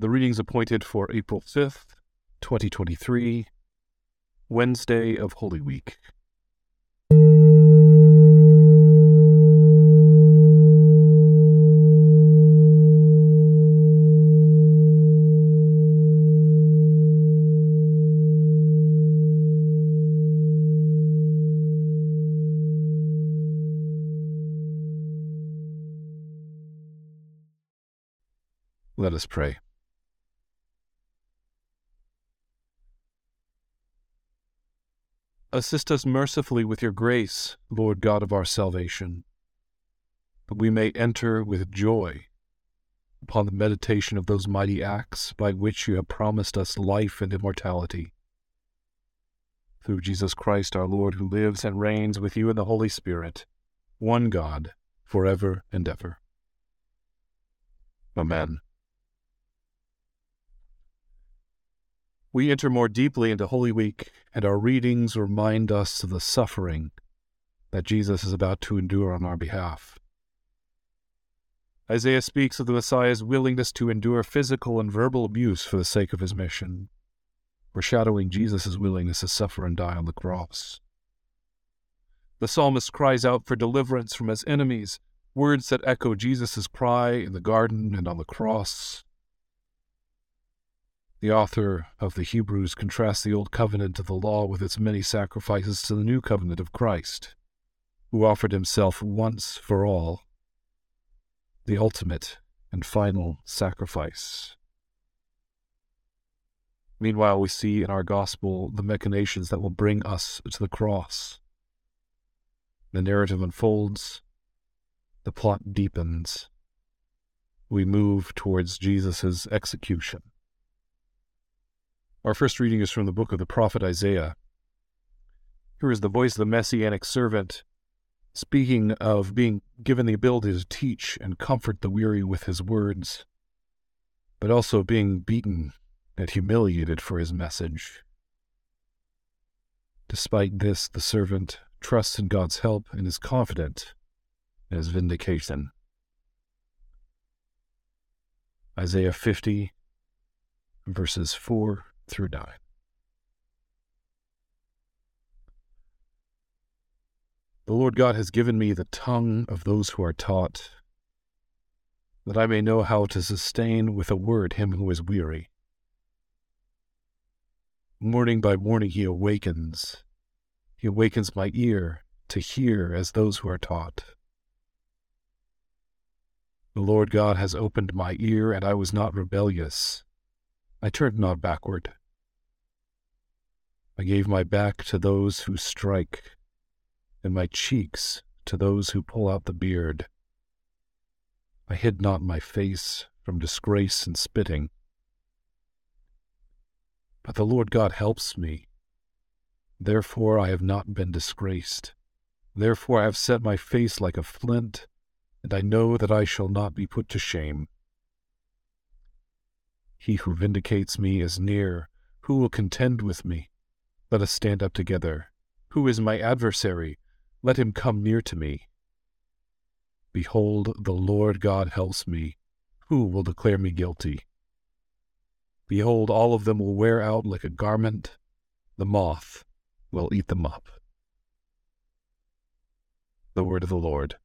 The readings appointed for April 5th, 2023, Wednesday of Holy Week. Let us pray. Assist us mercifully with your grace, Lord God of our salvation, that we may enter with joy upon the meditation of those mighty acts by which you have promised us life and immortality. Through Jesus Christ our Lord, who lives and reigns with you in the Holy Spirit, one God, for ever and ever. Amen. We enter more deeply into Holy Week, and our readings remind us of the suffering that Jesus is about to endure on our behalf. Isaiah speaks of the Messiah's willingness to endure physical and verbal abuse for the sake of his mission, foreshadowing Jesus' willingness to suffer and die on the cross. The psalmist cries out for deliverance from his enemies, words that echo Jesus' cry in the garden and on the cross. The author of the Hebrews contrasts the Old Covenant of the law with its many sacrifices to the New Covenant of Christ, who offered himself once for all, the ultimate and final sacrifice. Meanwhile, we see in our gospel the machinations that will bring us to the cross. The narrative unfolds, the plot deepens. We move towards Jesus' execution. Our first reading is from the book of the prophet Isaiah. Here is the voice of the messianic servant speaking of being given the ability to teach and comfort the weary with his words, but also being beaten and humiliated for his message. Despite this, the servant trusts in God's help and is confident in his vindication. Isaiah 50, verses 4 through 9. The Lord God has given me the tongue of those who are taught, that I may know how to sustain with a word him who is weary. Morning by morning he awakens. He awakens my ear to hear as those who are taught. The Lord God has opened my ear, and I was not rebellious. I turned not backward. I gave my back to those who strike, and my cheeks to those who pull out the beard. I hid not my face from disgrace and spitting. But the Lord God helps me. Therefore I have not been disgraced. Therefore I have set my face like a flint, and I know that I shall not be put to shame. He who vindicates me is near. Who will contend with me? Let us stand up together. Who is my adversary? Let him come near to me. Behold, the Lord God helps me. Who will declare me guilty? Behold, all of them will wear out like a garment. The moth will eat them up. The word of the Lord.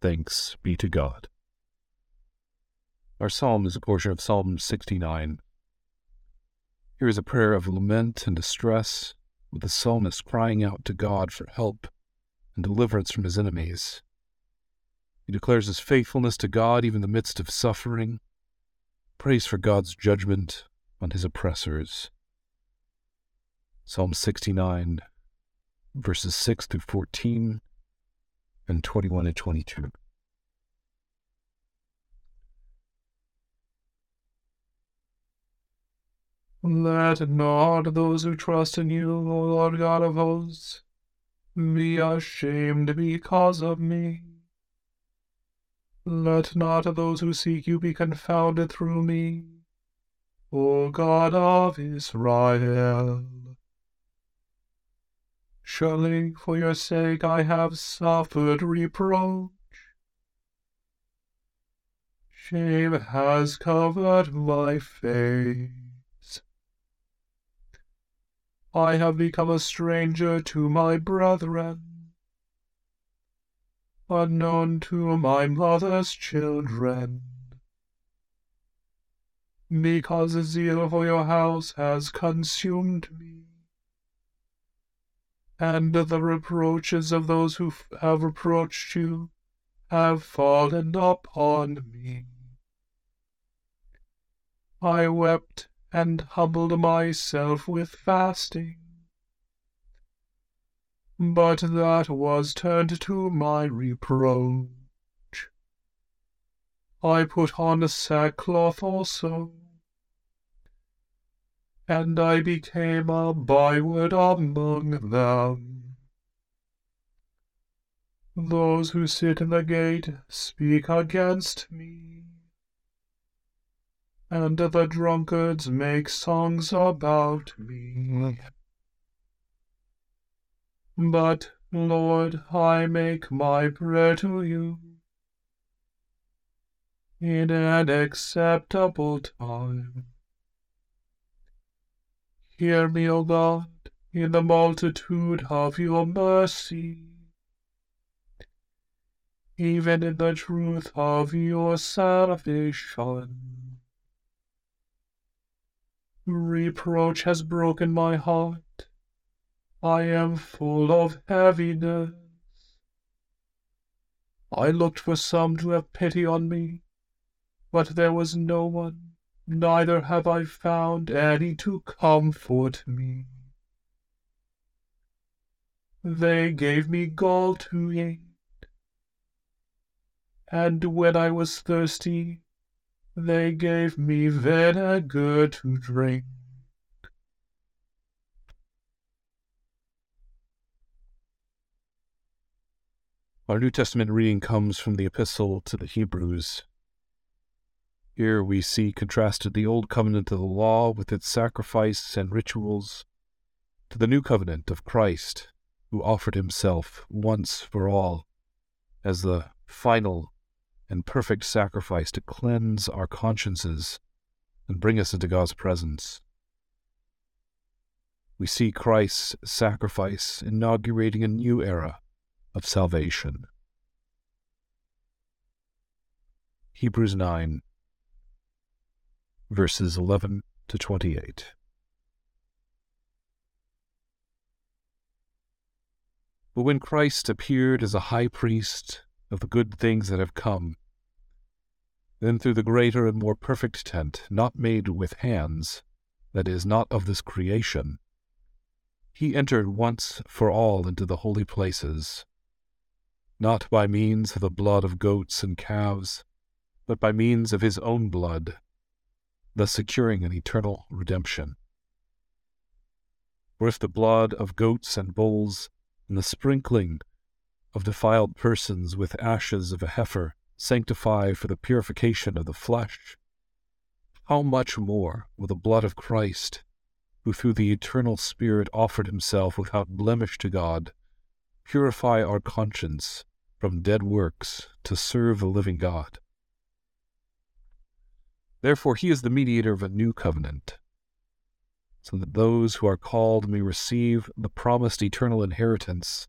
Thanks be to God. Our psalm is a portion of Psalm 69. Here is a prayer of lament and distress, with the psalmist crying out to God for help and deliverance from his enemies. He declares his faithfulness to God even in the midst of suffering, prays for God's judgment on his oppressors. Psalm 69, verses 6 through 14 and 21 and 22. Let not those who trust in you, O Lord God of hosts, be ashamed because of me. Let not those who seek you be confounded through me, O God of Israel. Surely for your sake I have suffered reproach. shame has covered my face. I have become a stranger to my brethren, unknown to my mother's children. Because the zeal for your house has consumed me, and the reproaches of those who have reproached you have fallen upon me. I wept and humbled myself with fasting. But that was turned to my reproach. I put on sackcloth also, and I became a byword among them. Those who sit in the gate speak against me, and the drunkards make songs about me. But, Lord, I make my prayer to you in an acceptable time. Hear me, O God, in the multitude of your mercy even in the truth of your salvation. Reproach has broken my heart. I am full of heaviness. I looked for some to have pity on me, but there was no one, neither have I found any to comfort me. They gave me gall to eat and when I was thirsty, they gave me vinegar to drink. Our New Testament reading comes from the Epistle to the Hebrews. Here we see contrasted the Old Covenant of the Law with its sacrifice and rituals to the New Covenant of Christ, who offered himself once for all as the final and perfect sacrifice to cleanse our consciences and bring us into God's presence. We see Christ's sacrifice inaugurating a new era of salvation. Hebrews 9, verses 11 to 28. But when Christ appeared as a high priest of the good things that have come, then through the greater and more perfect tent, not made with hands, that is, not of this creation, he entered once for all into the holy places, not by means of the blood of goats and calves, but by means of his own blood, thus securing an eternal redemption. For if the blood of goats and bulls, and the sprinkling of defiled persons with ashes of a heifer, sanctify for the purification of the flesh, how much more will the blood of Christ, who through the eternal Spirit offered himself without blemish to God, purify our conscience from dead works to serve the living God? Therefore, he is the mediator of a new covenant, so that those who are called may receive the promised eternal inheritance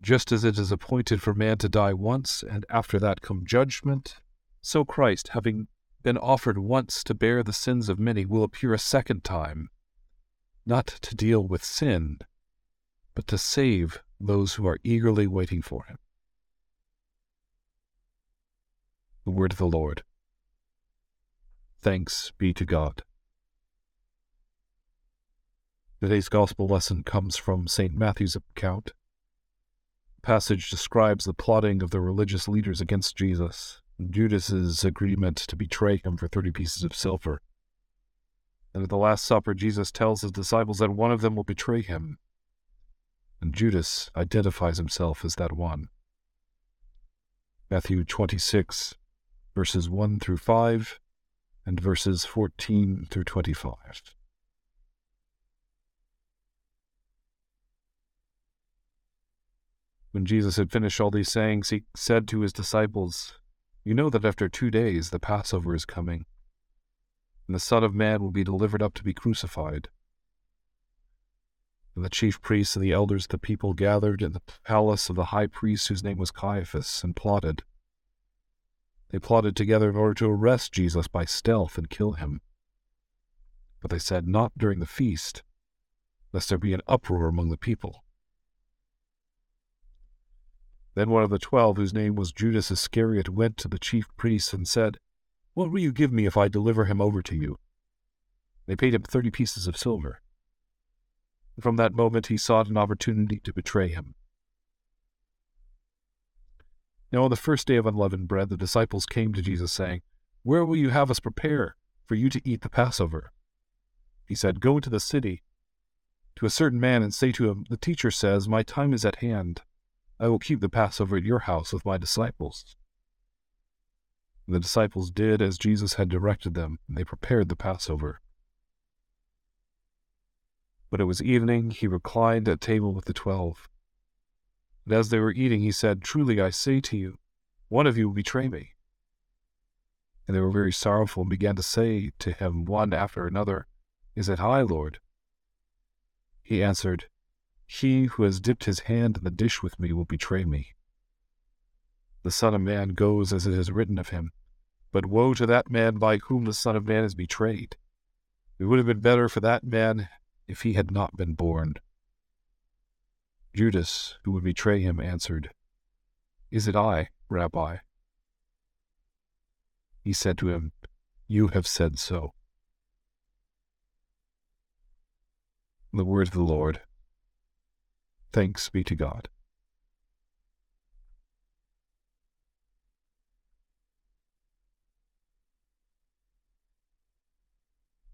Just as it is appointed for man to die once, and after that come judgment, so Christ, having been offered once to bear the sins of many, will appear a second time, not to deal with sin, but to save those who are eagerly waiting for him. The word of the Lord. Thanks be to God. Today's gospel lesson comes from St. Matthew's account. Passage describes the plotting of the religious leaders against Jesus Judas's agreement to betray him for 30 pieces of silver. And at the Last Supper, Jesus tells his disciples that one of them will betray him. And Judas identifies himself as that one. Matthew 26, verses 1 through 5, and verses 14 through 25. When Jesus had finished all these sayings, he said to his disciples, you know that after two days the Passover is coming, and the Son of Man will be delivered up to be crucified. And the chief priests and the elders of the people gathered in the palace of the high priest, whose name was Caiaphas, and plotted. They plotted together in order to arrest Jesus by stealth and kill him. But they said, Not during the feast, lest there be an uproar among the people. Then one of the twelve, whose name was Judas Iscariot, went to the chief priests and said, What will you give me if I deliver him over to you? They paid him thirty pieces of silver. And from that moment he sought an opportunity to betray him. Now on the first day of unleavened bread, the disciples came to Jesus, saying, Where will you have us prepare for you to eat the Passover? He said, Go into the city to a certain man and say to him, The teacher says, My time is at hand. I will keep the Passover at your house with my disciples. the disciples did as Jesus had directed them, and they prepared the Passover. But it was evening, he reclined at table with the twelve. And as they were eating, he said, Truly I say to you, one of you will betray me. And they were very sorrowful and began to say to him one after another, Is it I, Lord? He answered, he who has dipped his hand in the dish with me will betray me. The Son of Man goes as it is written of him. But woe to that man by whom the Son of Man is betrayed. It would have been better for that man if he had not been born. Judas, who would betray him, answered, Is it I, Rabbi? He said to him, You have said so. The word of the Lord. Thanks be to God.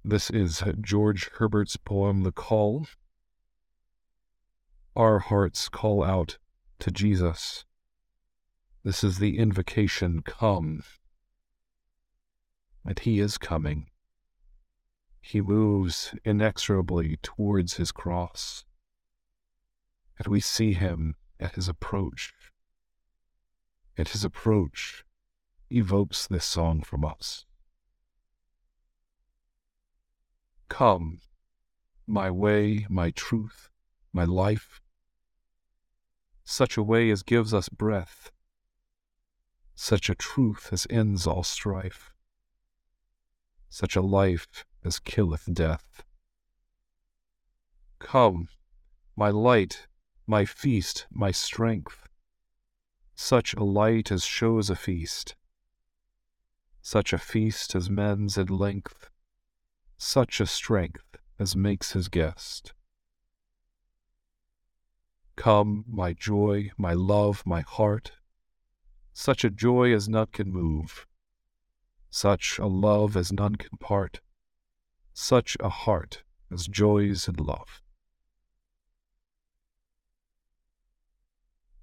This is George Herbert's poem, The Call. Our hearts call out to Jesus. This is the invocation, Come. And He is coming. He moves inexorably towards His cross and we see him at his approach. And his approach evokes this song from us. Come, my way, my truth, my life, such a way as gives us breath, such a truth as ends all strife, such a life as killeth death. Come, my light, my feast, my strength, such a light as shows a feast, such a feast as mends at length, such a strength as makes his guest. Come, my joy, my love, my heart, such a joy as none can move, such a love as none can part, such a heart as joys and love.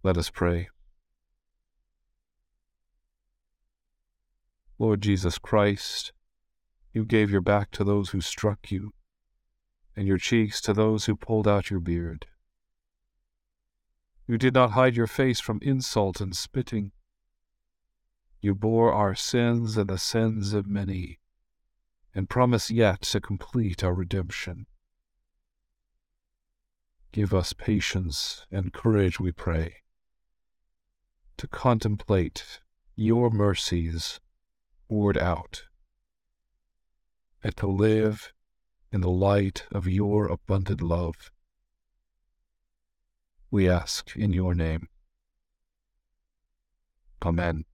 Let us pray. Lord Jesus Christ, you gave your back to those who struck you, and your cheeks to those who pulled out your beard. You did not hide your face from insult and spitting. You bore our sins and the sins of many, and promise yet to complete our redemption. Give us patience and courage, we pray, to contemplate your mercies poured out, and to live in the light of your abundant love. We ask in your name. Amen.